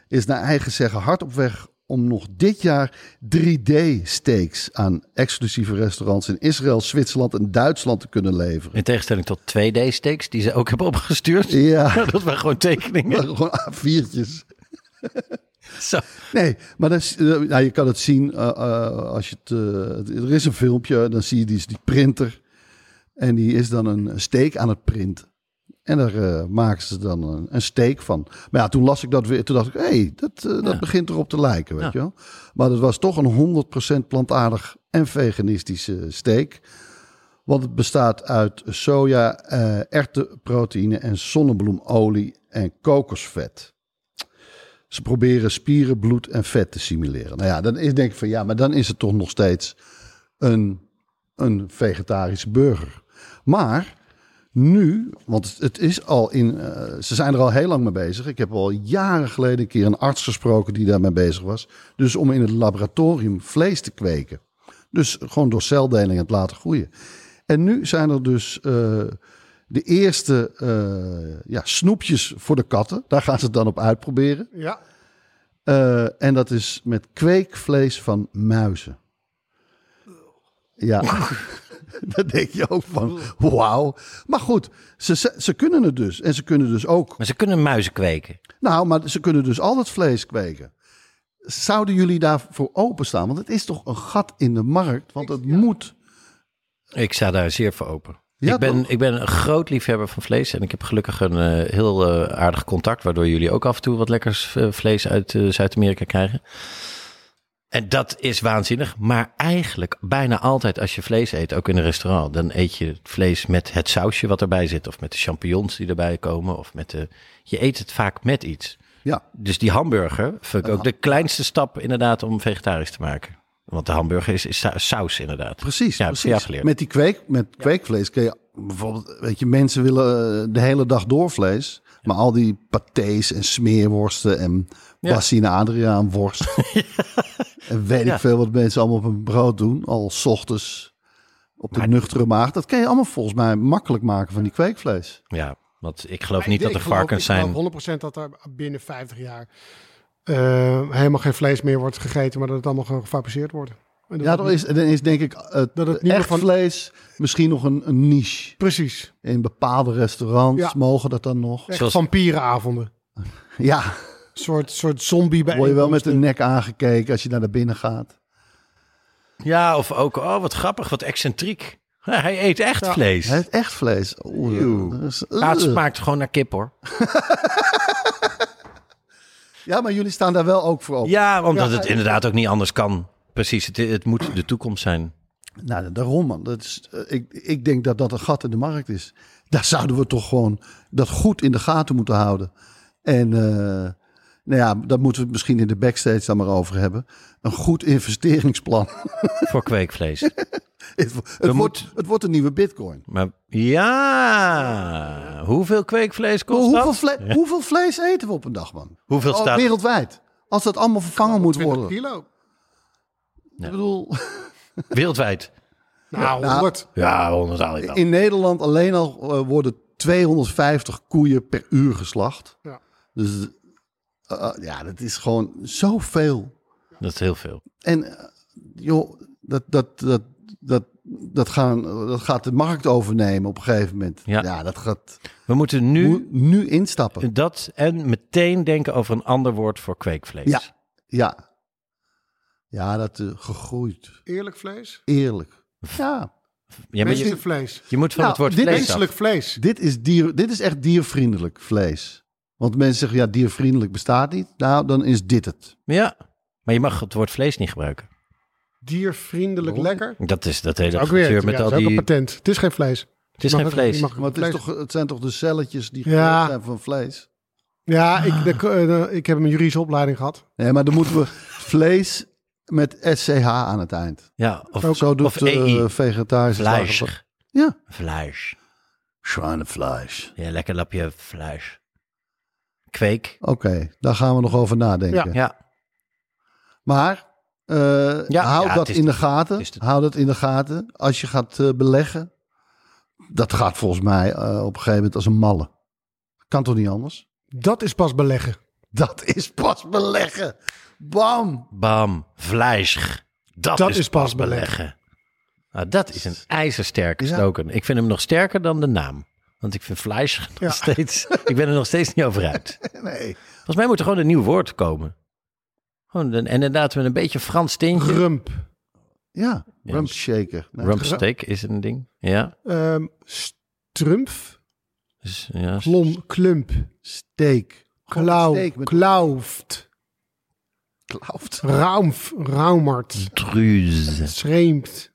is naar eigen zeggen hard op weg om nog dit jaar 3D-steaks aan exclusieve restaurants in Israël, Zwitserland en Duitsland te kunnen leveren. In tegenstelling tot 2D-steaks die ze ook hebben opgestuurd. Ja, Dat waren gewoon tekeningen. gewoon A4'tjes. Zo. Nee, maar dat is, eh, nou, je kan het zien eh, eh, als je het. er is een filmpje, dan zie je die, die printer. En die is dan een steek aan het printen. En daar eh, maken ze dan een, een steek van. Maar ja, toen las ik dat weer. Toen dacht ik, hé, hey, dat, eh, dat Ja. begint erop te lijken, weet Ja. je wel. Maar dat was toch een 100% plantaardig en veganistische steek. Want het bestaat uit soja, eh erwtenproteïne en zonnebloemolie en kokosvet. Ze proberen spieren, bloed en vet te simuleren. Nou ja, dan is denk ik van ja, maar dan is het toch nog steeds een, een vegetarische burger. Maar nu, want het- is al in, eh, ze zijn er al heel lang mee bezig. Ik heb al jaren geleden een keer een arts gesproken die daarmee bezig was. Dus om in het laboratorium vlees te kweken. Dus gewoon door celdeling het laten groeien. En nu zijn er dus eh, de eerste eh, ja, snoepjes voor de katten. Daar gaan ze het dan op uitproberen. Ja. En dat is met kweekvlees van muizen. Ja, dan denk je ook van wauw. Maar goed, ze, ze, ze kunnen het dus. En ze kunnen dus ook... Maar ze kunnen muizen kweken. Nou, maar ze kunnen dus al het vlees kweken. Zouden jullie daarvoor openstaan? Want het is toch een gat in de markt. Want het moet... Ik sta daar zeer voor open. Ja, ik, ben, toch? ik ben een groot liefhebber van vlees. En ik heb gelukkig een eh, heel eh, aardig contact. Waardoor jullie ook af en toe wat lekkers eh, vlees uit Zuid-Amerika krijgen. En dat is waanzinnig. Maar eigenlijk bijna altijd als je vlees eet, ook in een restaurant. Dan eet je het vlees met het sausje wat erbij zit. Of met de champignons die erbij komen. Of met de... Je eet het vaak met iets. Ja, Dus die hamburger vind ik ook de kleinste stap inderdaad om vegetarisch te maken. Want de hamburger is, is sa- saus inderdaad. precies. Ja, precies. Met die kweek, met kweekvlees kun je bijvoorbeeld... Weet je, mensen willen eh, de hele dag door vlees. Maar al die patés en smeerworsten en Ja. Bassine Adriaan worst. En weet Ja. ik veel wat mensen allemaal op een brood doen. Al 's ochtends op de Maar- nuchtere maag. Dat kan je allemaal volgens mij makkelijk maken van die kweekvlees. Ja, want ik geloof niet dat Ik er geloof- varkens ik zijn. geloof 100% dat er binnen 50 jaar eh, helemaal geen vlees meer wordt gegeten, maar dat het allemaal gewoon gefabriceerd wordt. En dat Ja, dan is, dan is denk ik het, Dat het niet echt van- vlees misschien nog een, een niche. Precies. In bepaalde restaurants Ja. mogen dat dan nog. Echt Zoals- vampierenavonden. Ja, soort, soort zombie bij. word je wel met de nek aangekeken als je naar binnen gaat. Ja, of ook, oh wat grappig, wat excentriek. Ja, hij eet echt vlees. Het echt vlees. Ja, het smaakt gewoon naar kip hoor. Ja, maar jullie staan daar wel ook voor op. Ja, omdat Ja, het inderdaad ook niet anders kan. Precies, het, het moet de toekomst zijn. Nou, daarom man. Dat is, eh, ik, ik denk dat dat een gat in de markt is. Daar zouden we toch gewoon dat goed in de gaten moeten houden. En eh, nou ja, daar moeten we het misschien in de backstage dan maar over hebben. Een goed investeringsplan. Voor kweekvlees. het, het, wordt, het wordt een nieuwe bitcoin. Maar ja, hoeveel kweekvlees kost hoeveel, dat? vle- hoeveel vlees eten we op een dag, man? Hoeveel Oh, staat... Wereldwijd. Als dat allemaal vervangen moet 20 worden. kilo. Ik bedoel, Wereldwijd. Nou, nou, 100. Ja, 100 al ik al. in Nederland alleen al eh, worden 250 koeien per uur geslacht. Ja. Dus eh, eh, ja, dat is gewoon zoveel. Dat is heel veel. En eh, joh, dat, dat, dat, dat, dat, gaan, dat gaat de markt overnemen op een gegeven moment. Ja. Ja, dat gaat We moeten nu nu instappen. dat en meteen denken over een ander woord voor kweekvlees. Ja. Ja, ja dat eh, gegroeid. Eerlijk vlees. Eerlijk. Ja, Ja, Menselijk vlees. je moet van Nou, het woord dit vlees af. Menselijk vlees. dit is, dier, dit is echt diervriendelijk vlees. Want mensen zeggen, ja, diervriendelijk bestaat niet. Nou, dan is dit het. Ja, maar je mag het woord vlees niet gebruiken. Diervriendelijk lekker. Dat is dat hele Ook weer. avontuur Ja, met dat al is ook een patent. Het is geen vlees. Het is Je geen vlees. mag Maar het, is toch, het zijn toch de celletjes die Ja. gemaakt zijn van vlees? Ja, ik, de, eh, ik heb een juridische opleiding gehad. Nee, maar dan moeten we vlees met SCH aan het eind. Ja, of, Ook- Zo doet of uh, EI. vegetarische Vlees. Ja. Vlees. Schweinefleisch. Ja, lekker lapje vlees. Kweek. Oké, daar gaan we nog over nadenken. Ja. Maar eh, Ja, hou ja, dat het is in de de- gaten. de- Hou dat in de gaten. Als je gaat eh, beleggen. Dat gaat volgens mij eh, op een gegeven moment als een malle. Kan toch niet anders? Dat is pas beleggen. Dat is pas beleggen. Bam. Bam. Vlees. Dat, Dat is, is pas pas beleggen. Nou, dat is een ijzersterke Ja. slogan. Ik vind hem nog sterker dan de naam. Want ik vind vlees nog Ja. steeds... Ik ben er nog steeds niet over uit. Nee. Volgens mij moet er gewoon een nieuw woord komen. Gewoon een, en inderdaad met een beetje Frans tintje. Rump. Ja, rump shaker. Nee, Rumpsteak is een ding. Ja. Ehm strumpf. Dus, ja. Klom, klump. Steak. Klauw. met Klauft. klauwt. Raumf. Raumert. Truze. Schreemt.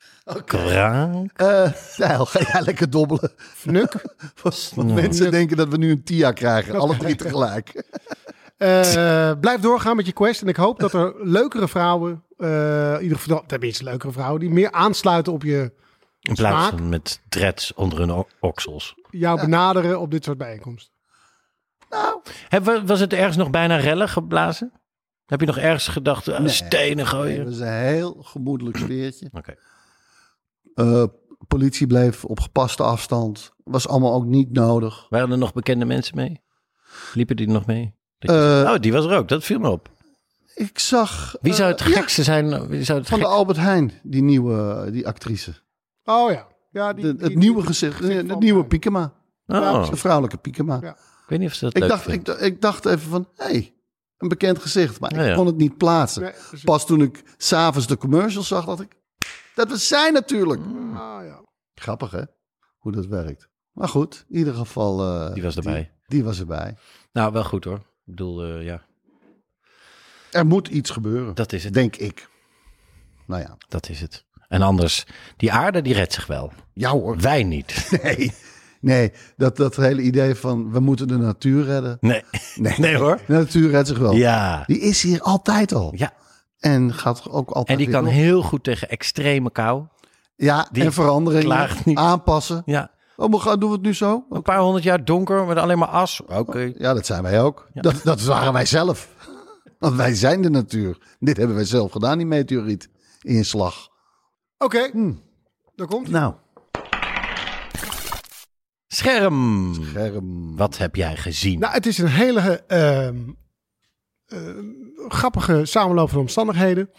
Krank. Eh Tijl, ga jij lekker dobbelen? Fnuk. Want mensen denken dat we nu een TIA krijgen. Alle drie tegelijk. Eh, blijf doorgaan met je quest. En ik hoop dat er leukere vrouwen, eh, in ieder geval, tenminste leukere vrouwen, die meer aansluiten op je In plaats smaak, van met dreads onder hun oksels. jou benaderen op dit soort bijeenkomsten. Heb, we- was het ergens nog bijna rellen geblazen? Heb je nog ergens gedacht, eh, stenen gooien? Het was een heel gemoedelijk sfeertje. Oké. Eh, politie bleef op gepaste afstand. Was allemaal ook niet nodig. Waren er nog bekende mensen mee? Liepen die nog mee? Dat Eh, oh, die was er ook. Dat viel me op. Ik zag... Wie zou eh, het ja, gekste zijn? Wie zou het van de Albert Heijn, die nieuwe die actrice. Oh ja. ja die, De, die- het nieuwe die- gezicht, van- nieuwe Piekema. Oh, De vrouwelijke Piekema. Ja. ik weet niet of ze dat Ik, leuk dacht, ik, ik dacht even van, hé, hey, een bekend gezicht. Maar ik ja. kon het niet plaatsen. Nee. Pas toen ik s'avonds de commercials zag, dacht ik, dat was zij natuurlijk. Ah, ja. Grappig hè, hoe dat werkt. Maar goed, in ieder geval... eh, Die was erbij. Die, was erbij. Nou, wel goed hoor. Ik bedoel, eh, ja, Er moet iets gebeuren, dat is het. denk ik. Nou ja, Dat is het. En anders, die aarde die redt zich wel. ja hoor. Wij niet. Nee, nee dat, dat hele idee van we moeten de natuur redden. Nee. Nee hoor. De natuur redt zich wel. Ja. Die is hier altijd al. Ja. En gaat ook altijd En die kan heel goed tegen extreme kou. Ja, die en veranderingen aanpassen. Ja. Oh, maar gaan, doen we het nu zo? Een paar honderd jaar donker met alleen maar as. Oké. Ja, dat zijn wij ook. Dat, dat waren wij zelf. Want wij zijn de natuur. Dit hebben wij zelf gedaan, die meteoriet. Inslag. Oké, Hmm. daar komt. Nou, Scherm. scherm. Wat heb jij gezien? Nou, het is een hele ehm, grappige samenloop van omstandigheden.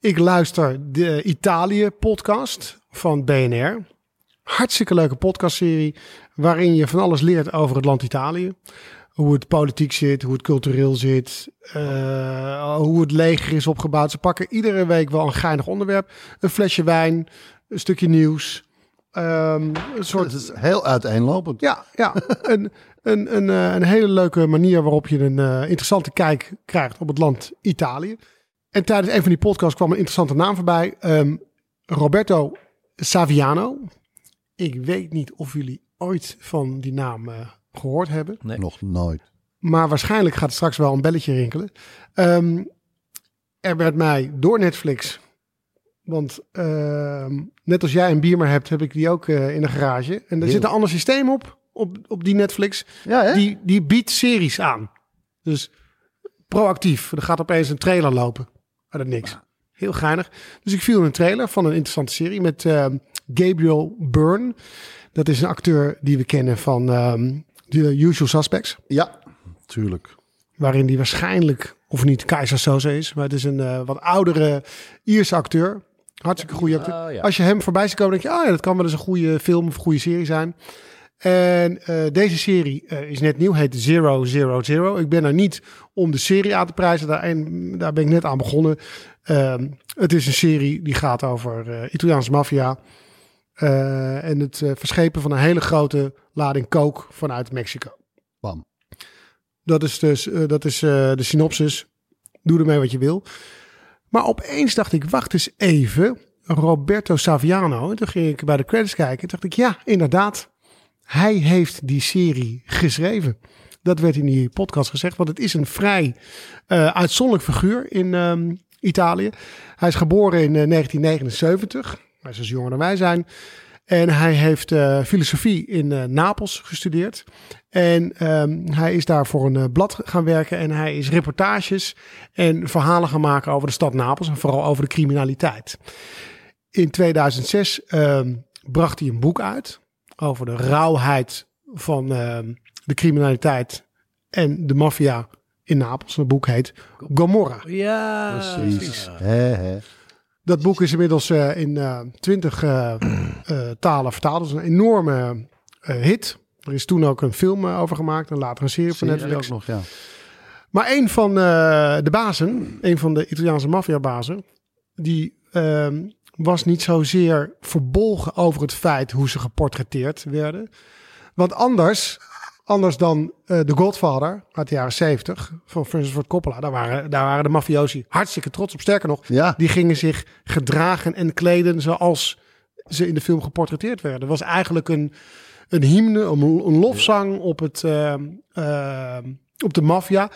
Ik luister de Italië-podcast van BNR. Hartstikke leuke podcastserie waarin je van alles leert over het land Italië. Hoe het politiek zit, hoe het cultureel zit, eh, hoe het leger is opgebouwd. Ze pakken iedere week wel een geinig onderwerp. Een flesje wijn, een stukje nieuws. Ehm, een soort Het is heel uiteenlopend. ja, ja. een, een, een, eh, een hele leuke manier waarop je een eh, interessante kijk krijgt op het land Italië. En tijdens een van die podcasts kwam een interessante naam voorbij. Ehm, Roberto Saviano. Ik weet niet of jullie ooit van die naam eh, gehoord hebben. Nee. Nog nooit. Maar waarschijnlijk gaat er straks wel een belletje rinkelen. Ehm, er werd mij door Netflix. Want ehm, net als jij een Beamer hebt, heb ik die ook eh, in de garage. En er zit een ander systeem op, op, op die Netflix. Ja, hè? Die, die biedt series aan. Dus proactief. Er gaat opeens een trailer lopen. Uit het niks. Heel geinig. Dus ik viel in een trailer van een interessante serie met ehm, Gabriel Byrne. Dat is een acteur die we kennen van ehm The Usual Suspects. Ja, tuurlijk. Waarin die waarschijnlijk, of niet Keizer Soze is. Maar het is een eh, wat oudere Ierse acteur. Hartstikke goede acteur. Oh, ja. Als je hem voorbij ziet komen, denk je... Ah ja, dat kan wel eens een goede film of een goede serie zijn. En eh, deze serie eh, is net nieuw, heet Zero Zero Zero. Ik ben er niet om de serie aan te prijzen. Daar, en, daar ben ik net aan begonnen. Ehm, het is een serie die gaat over eh, Italiaanse maffia. en het verschepen van een hele grote lading coke vanuit Mexico. Bam. Dat is, dus, dat is de synopsis. Doe ermee wat je wil. Maar opeens dacht ik, wacht eens even. Roberto Saviano. En toen ging ik bij de credits kijken. En dacht ik, ja, inderdaad. Hij heeft die serie geschreven. Dat werd in die podcast gezegd. Want het is een vrij eh, uitzonderlijk figuur in ehm, Italië. Hij is geboren in eh, 1979. Hij is dus jonger dan wij zijn. En hij heeft eh, filosofie in eh, Napels gestudeerd. En ehm, hij is daar voor een eh, blad gaan werken. En hij is reportages en verhalen gaan maken over de stad Napels. En vooral over de criminaliteit. In 2006 ehm, bracht hij een boek uit. Over de rauwheid van ehm, de criminaliteit en de maffia in Napels. Het boek heet Gomorra. Ja, Precies. Hè. Dat boek is inmiddels eh, in twintig talen vertaald. Dat is een enorme eh, hit. Er is toen ook een film eh, over gemaakt en later een serie van Netflix. ook nog, ja. Maar een van eh, de bazen, een van de Italiaanse maffiabazen, die ehm, was niet zozeer verbolgen over het feit hoe ze geportretteerd werden. Want anders, anders dan eh The Godfather uit de jaren 70 van Francis Ford Coppola, daar waren, daar waren de mafiosi hartstikke trots op. Sterker nog, Ja. die gingen zich gedragen en kleden zoals ze in de film geportretteerd werden. Was eigenlijk een, een hymne, een, een lofzang op, het, eh, eh, op de maffia.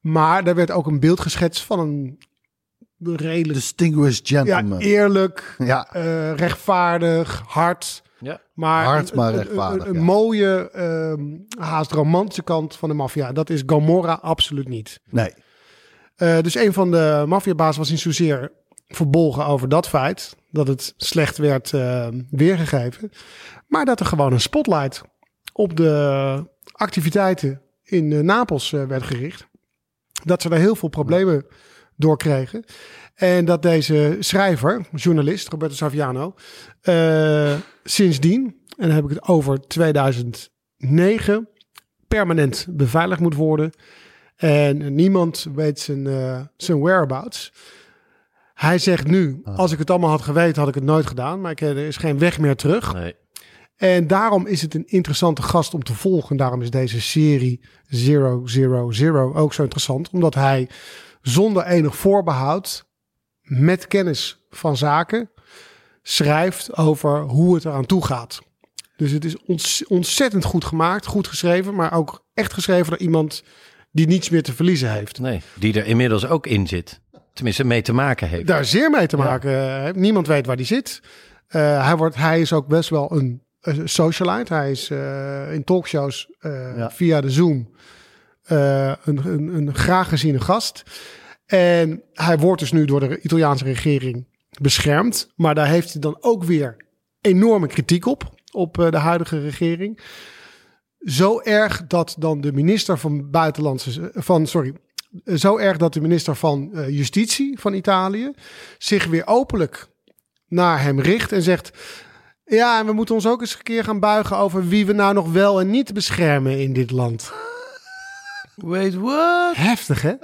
Maar daar werd ook een beeld geschetst van een redelijk Distinguished ja, gentleman. eerlijk, Ja, rechtvaardig, hard. Ja. Maar Hard, een, maar een- rechtvaardig, Een, een ja. mooie, ehm, haast romantische kant van de maffia. Dat is Gomorra absoluut niet. nee. Eh, dus een van de maffiabaas was niet zozeer verbolgen over dat feit. Dat het slecht werd eh, weergegeven. Maar dat er gewoon een spotlight op de activiteiten in eh, Napels eh, werd gericht. Dat ze daar heel veel problemen kregen. En dat deze schrijver, journalist Roberto Saviano, eh, sindsdien, en dan heb ik het over 2009, permanent beveiligd moet worden. En niemand weet zijn, eh, zijn whereabouts. Hij zegt nu, als ik het allemaal had geweten, had ik het nooit gedaan. Maar ik, er is geen weg meer terug. Nee. En daarom is het een interessante gast om te volgen. Daarom is deze serie 000 ook zo interessant. Omdat hij zonder enig voorbehoud, met kennis van zaken, schrijft over hoe het eraan toe gaat. Dus het is ontzettend goed gemaakt, goed geschreven, maar ook echt geschreven door iemand die niets meer te verliezen heeft. nee, die er inmiddels ook in zit. Tenminste, mee te maken heeft. Daar zeer mee te maken. heeft. Niemand weet waar die zit. Eh, hij, wordt, hij is ook best wel een, een socialite. Hij is eh, in talkshows eh, Ja. via de Zoom eh, een, een, een graag geziene gast. En hij wordt dus nu door de Italiaanse regering beschermd. Maar daar heeft hij dan ook weer enorme kritiek op. Op eh, de huidige regering. Zo erg dat dan de minister van Buitenlandse... Van, sorry, zo erg dat de minister van eh, Justitie van Italië zich weer openlijk naar hem richt en zegt: Ja, en we moeten ons ook eens een keer gaan buigen over wie we nou nog wel en niet beschermen in dit land. Wait, what? Heftig, hè?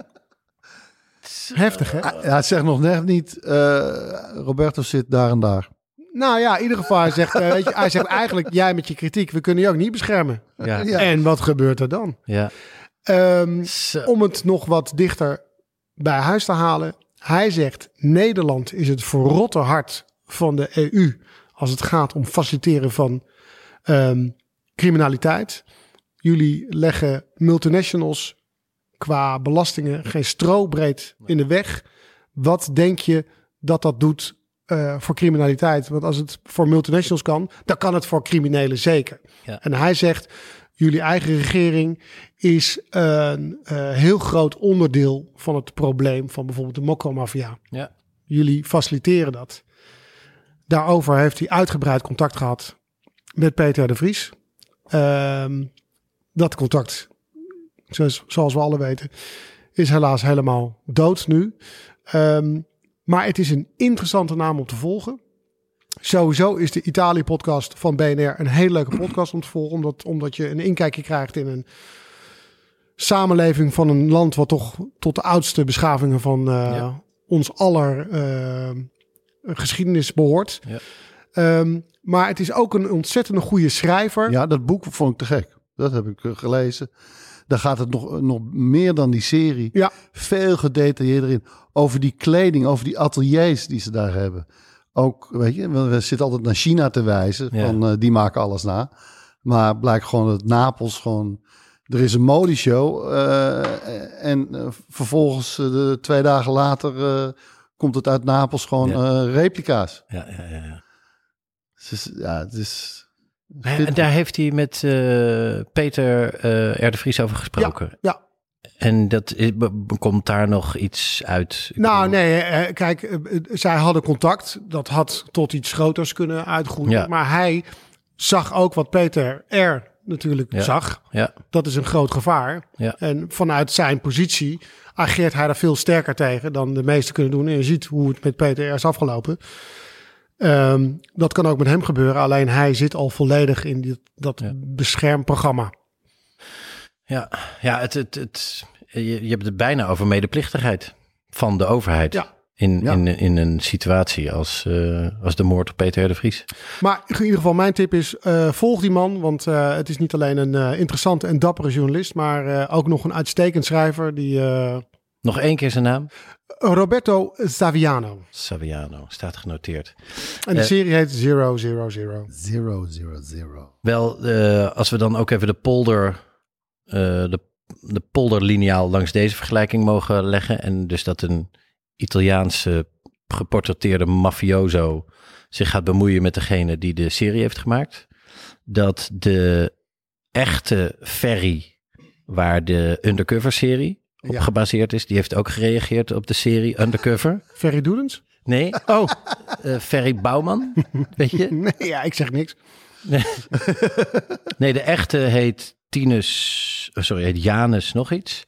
Heftig, hè? Ja, het zegt nog net niet, eh, Roberto zit daar en daar. Nou ja, in ieder geval, hij zegt, eh, weet je, hij zegt eigenlijk: Jij met je kritiek, we kunnen je ook niet beschermen. Ja. Ja. En wat gebeurt er dan? ja. Ehm, Zo. om het nog wat dichter bij huis te halen. Hij zegt: Nederland is het verrotte hart van de EU als het gaat om faciliteren van ehm, criminaliteit. Jullie leggen multinationals qua belastingen geen strobreed in de weg. Wat denk je dat dat doet eh, voor criminaliteit? Want als het voor multinationals kan, dan kan het voor criminelen zeker. Ja. En hij zegt: jullie eigen regering is een eh, heel groot onderdeel van het probleem van bijvoorbeeld de mokromafia. Ja. Jullie faciliteren dat. Daarover heeft hij uitgebreid contact gehad met Peter de Vries. Ehm, dat contact, zoals, zoals we alle weten, is helaas helemaal dood nu. Ehm, maar het is een interessante naam om te volgen. Sowieso is de Italië-podcast van BNR een hele leuke podcast om te volgen. Omdat, omdat je een inkijkje krijgt in een samenleving van een land wat toch tot de oudste beschavingen van eh, Ja. ons aller eh, geschiedenis behoort. Ja. Ehm, maar het is ook een ontzettend goede schrijver. Ja, dat boek vond ik te gek. Dat heb ik eh, gelezen. Daar gaat het nog, nog meer dan die serie. Ja. Veel gedetailleerder in. Over die kleding, over die ateliers die ze daar hebben. Ook, weet je, we zitten altijd naar China te wijzen. Ja. Van eh, die maken alles na. Maar blijkt gewoon dat Napels gewoon. Er is een modeshow. eh, en vervolgens, de, twee dagen later, eh, komt het uit Napels gewoon Ja. eh, replica's. Ja, ja, ja, ja. Het is, ja, het is. En daar heeft hij met eh, Peter eh R. de Vries over gesproken. ja. En dat is, komt daar nog iets uit? Ik Nou, bedoel- nee, eh, kijk, zij hadden contact. Dat had tot iets groters kunnen uitgroeien. Ja. Maar hij zag ook wat Peter R. natuurlijk Ja. zag. Ja, Dat is een groot gevaar. Ja. En vanuit zijn positie ageert hij daar veel sterker tegen dan de meesten kunnen doen. En je ziet hoe het met Peter R. is afgelopen. Ehm, dat kan ook met hem gebeuren. Alleen hij zit al volledig in dat Ja. beschermprogramma. ja, ja het, het, het, je, je hebt het bijna over medeplichtigheid van de overheid. Ja. In, Ja. in, in een situatie als, eh, als de moord op Peter R. de Vries. Maar in ieder geval, mijn tip is: eh, volg die man. Want eh, het is niet alleen een interessante en dappere journalist, maar ook nog een uitstekend schrijver. Die, Nog één keer zijn naam. Roberto Saviano. Saviano, staat genoteerd. En de Eh. serie heet Zero Zero Zero. Zero, zero, zero. Wel, eh, als we dan ook even de polder, eh, de, de polderliniaal langs deze vergelijking mogen leggen. En dus dat een Italiaanse geportretteerde mafioso zich gaat bemoeien met degene die de serie heeft gemaakt. Dat de echte Ferry, waar de Undercover serie op Ja. gebaseerd is, die heeft ook gereageerd op de serie Undercover. Ferry Doedens? Nee, Oh, eh, Ferry Bouwman, weet je? nee, ja, ik zeg niks. Nee, de echte heet Tinus, oh, sorry, heet Janus nog iets.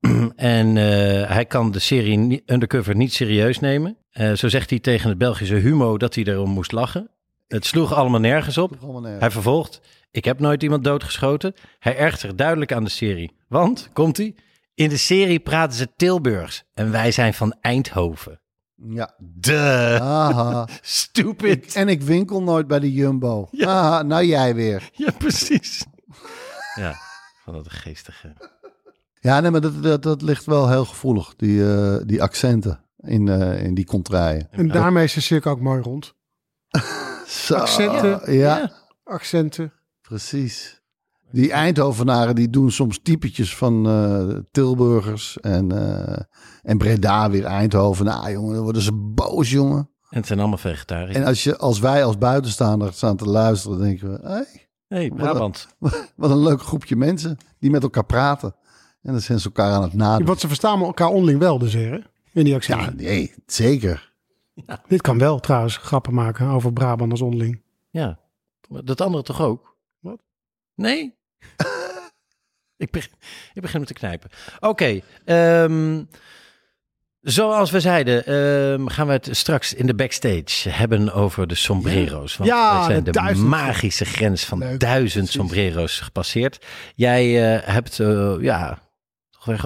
en eh, hij kan de serie Undercover niet serieus nemen. Eh, zo zegt hij tegen het Belgische Humo dat hij erom moest lachen. Het sloeg allemaal nergens op. Allemaal nergens. Hij vervolgt, ik heb nooit iemand doodgeschoten. Hij ergt zich duidelijk aan de serie. Want, komt hij, in de serie praten ze Tilburgs en wij zijn van Eindhoven. Ja. De Aha. stupid. En ik winkel nooit bij de Jumbo. Aha, nou jij weer. Ja, precies. Ja, van dat geestige. Ja, nee, maar dat, dat, dat ligt wel heel gevoelig, die, eh, die accenten in, eh, in die contraien. En daarmee is de cirkel ook mooi rond. Zo, Accenten. Ja, Accenten. precies. Die Eindhovenaren die doen soms typetjes van eh, Tilburgers en, eh, en Breda weer Eindhoven. Nou jongen, dan worden ze boos jongen. En het zijn allemaal vegetariërs. En als, je, als wij als buitenstaander staan te luisteren, denken we... Hey, Brabant. wat een leuk groepje mensen die met elkaar praten. En dan zijn ze elkaar aan het nadenken. Wat ze verstaan elkaar onderling wel dus, hè? In die accenten. Ja, nee, zeker. Dit kan wel trouwens grappen maken over Brabanders onderling. Ja. Maar Dat andere toch ook? Wat? Nee? ik, begin, ik begin me te knijpen. Oké. ehm, zoals we zeiden, ehm, gaan we het straks in de backstage hebben over de sombrero's. Want Ja, zijn de duizend- magische grens van Leuk, duizend sombrero's gepasseerd. Jij eh, hebt, eh, ja,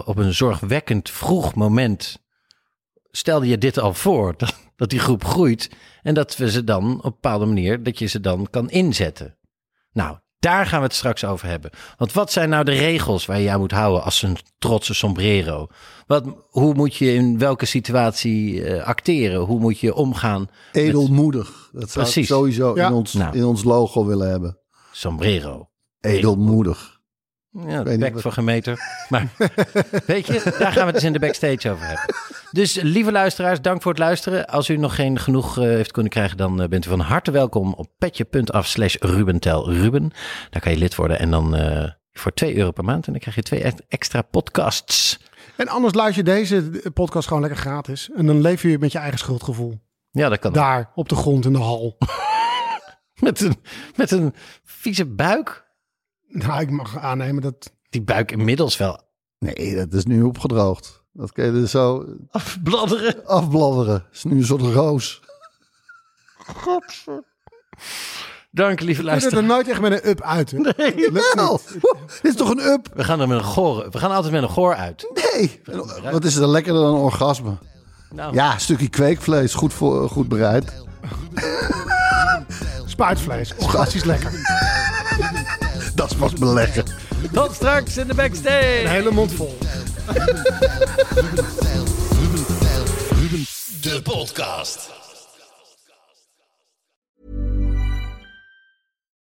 op een zorgwekkend vroeg moment stelde je dit al voor, dat, dat die groep groeit en dat we ze dan op een bepaalde manier, dat je ze dan kan inzetten. Nou, daar gaan we het straks over hebben. Want wat zijn nou de regels waar je aan moet houden als een trotse sombrero? Wat, hoe moet je in welke situatie eh, acteren? Hoe moet je omgaan? Edelmoedig. Dat zou Precies. ik sowieso Ja. in, ons, Nou. in ons logo willen hebben. Sombrero. Edelmoedig. Ja, niet bek van gemeter. Maar weet je, daar gaan we het dus in de backstage over hebben. Dus lieve luisteraars, dank voor het luisteren. Als u nog geen genoeg eh, heeft kunnen krijgen, dan eh, bent u van harte welkom op petje.af slash Rubentel Ruben. Daar kan je lid worden en dan eh, voor 2 euro per maand. En dan krijg je twee e- extra podcasts. En anders luister je deze podcast gewoon lekker gratis. En dan leef je met je eigen schuldgevoel. Ja, dat kan. ook. Daar, op de grond in de hal. Met, een, met een vieze buik. Nou, ik mag aannemen dat... Die buik inmiddels wel Nee, dat is nu opgedroogd. Dat kun je er zo afbladderen. afbladderen. Het is nu een soort roos. Dank, lieve Je er luisteraars. nooit echt met een up uit. Hè? Lukt Wel, dit is toch een up? We gaan er met een goor. We gaan altijd met een goor uit. Nee. Wat is er lekkerder dan een orgasme? Nou, Ja, een stukje kweekvlees. Goed, voor, goed bereid. Spuitvlees. Orgastisch lekker. Dat is pas beleggen. tot straks in de backstage. Een hele mond vol. De podcast.